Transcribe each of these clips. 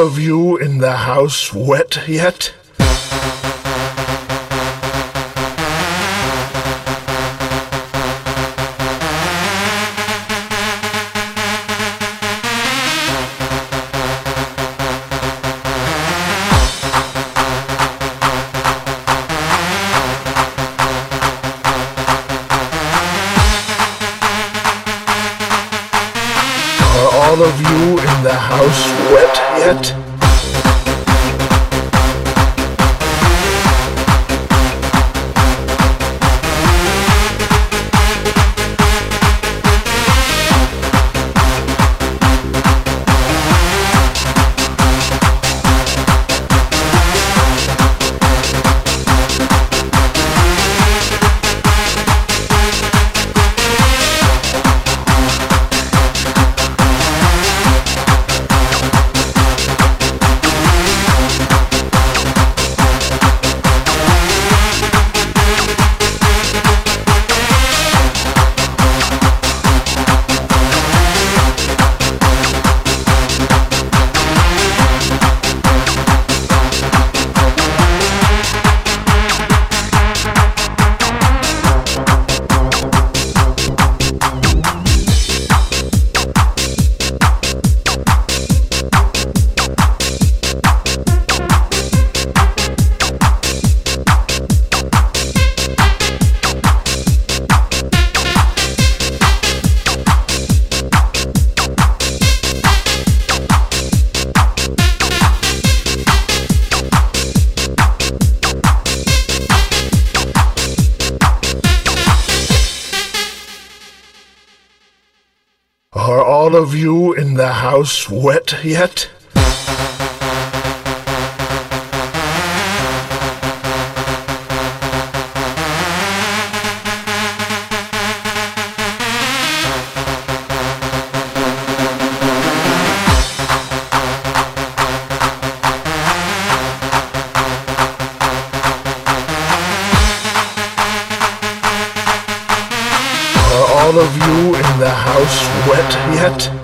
of you in the house wet yet? All of you in the house wet yet? House wet yet? All of you in the house wet yet?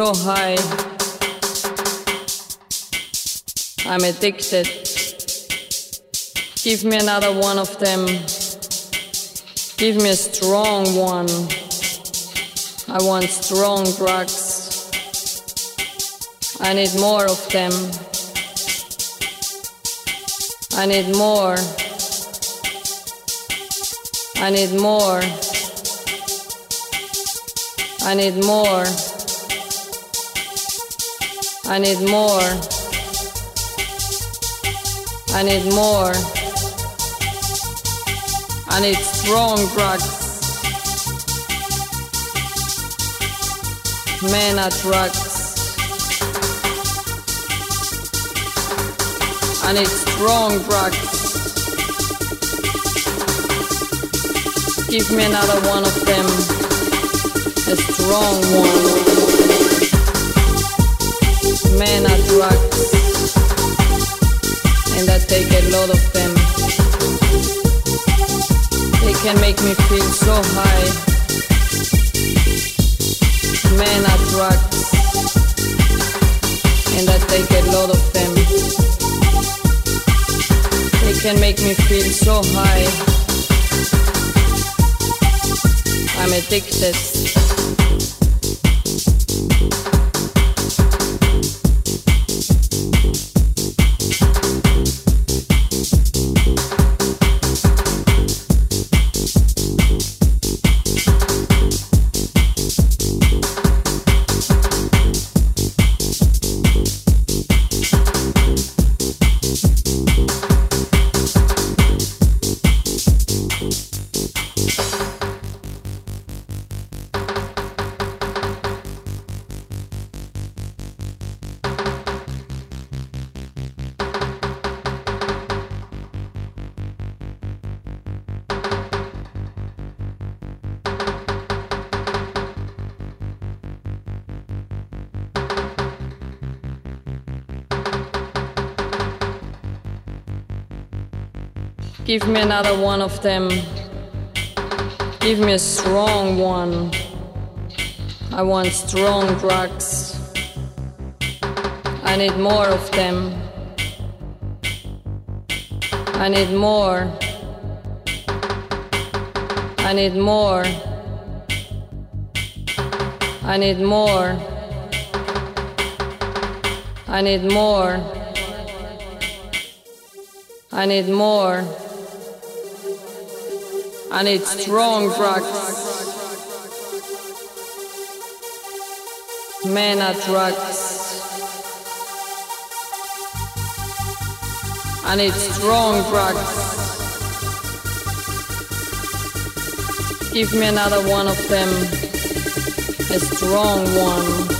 So high. I'm addicted. Give me another one of them. Give me a strong one. I want strong drugs. I need more of them. I need more. I need more. I need more. I need more. I need more. I need strong drugs. Men are drugs. I need strong drugs. Give me another one of them. A strong one. Men are drugs. And I take a lot of them. They can make me feel so high. Men are drugs. And I take a lot of them. They can make me feel so high. I'm addicted. Give me another one of them. Give me a strong one. I want strong drugs. I need more of them. I need more. I need more. I need more. I need more. I need more. I need strong drugs. Men are drugs. And its strong drugs. Give me another one of them. A strong one.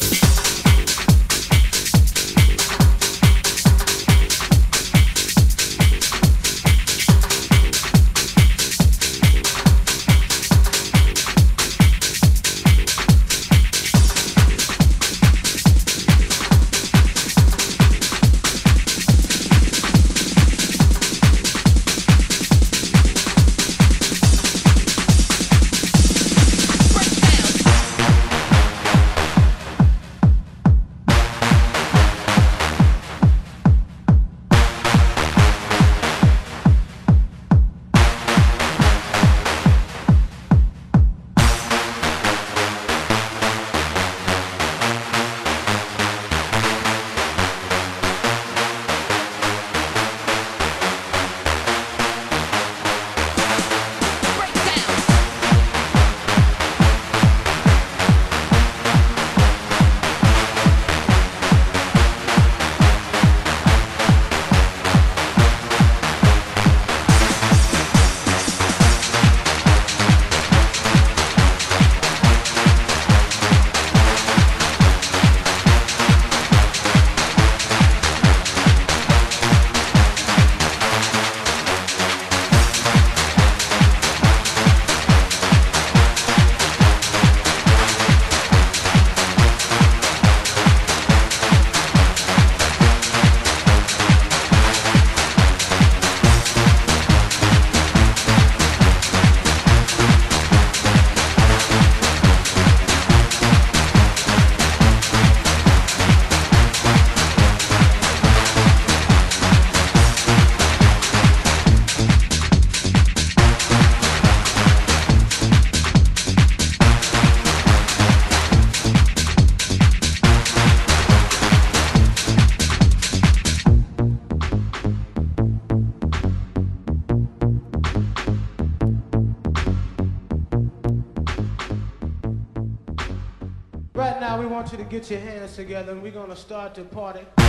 your hands together and we're to start the party.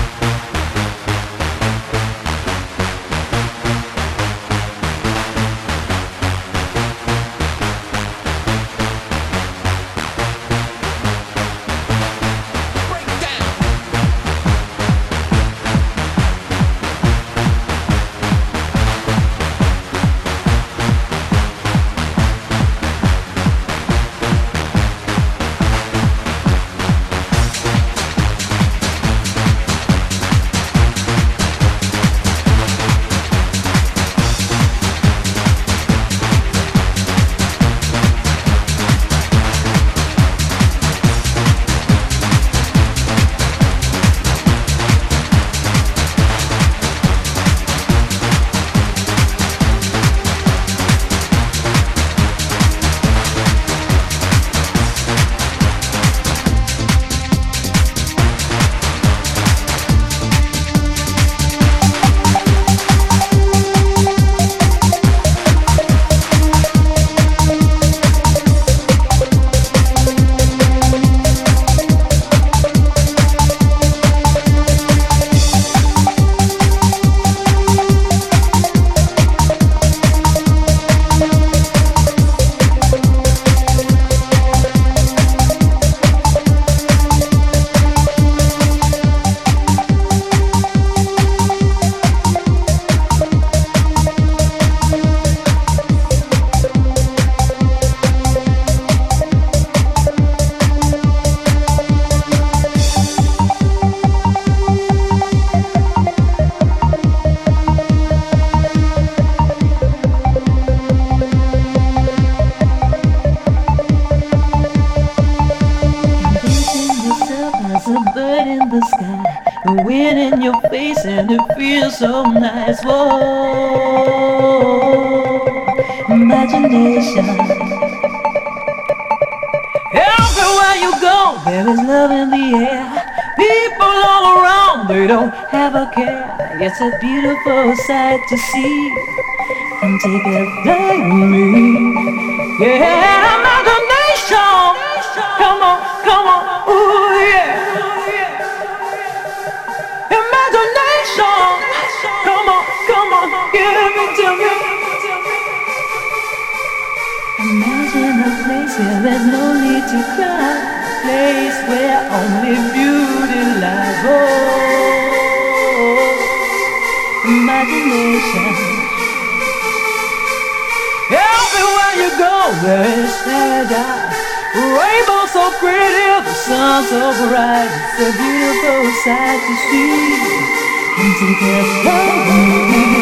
It's a beautiful sight to see. Come take a flight with me. Yeah, imagination. Come on, come on, ooh yeah. Imagination. Come on, come on, give it to me. Imagine a place where there's no need to cry. Place where only beauty lies. Oh, imagination. Everywhere you go, there is paradise. Rainbow so pretty, the sun so bright. It's a beautiful sight to see. Come take a flight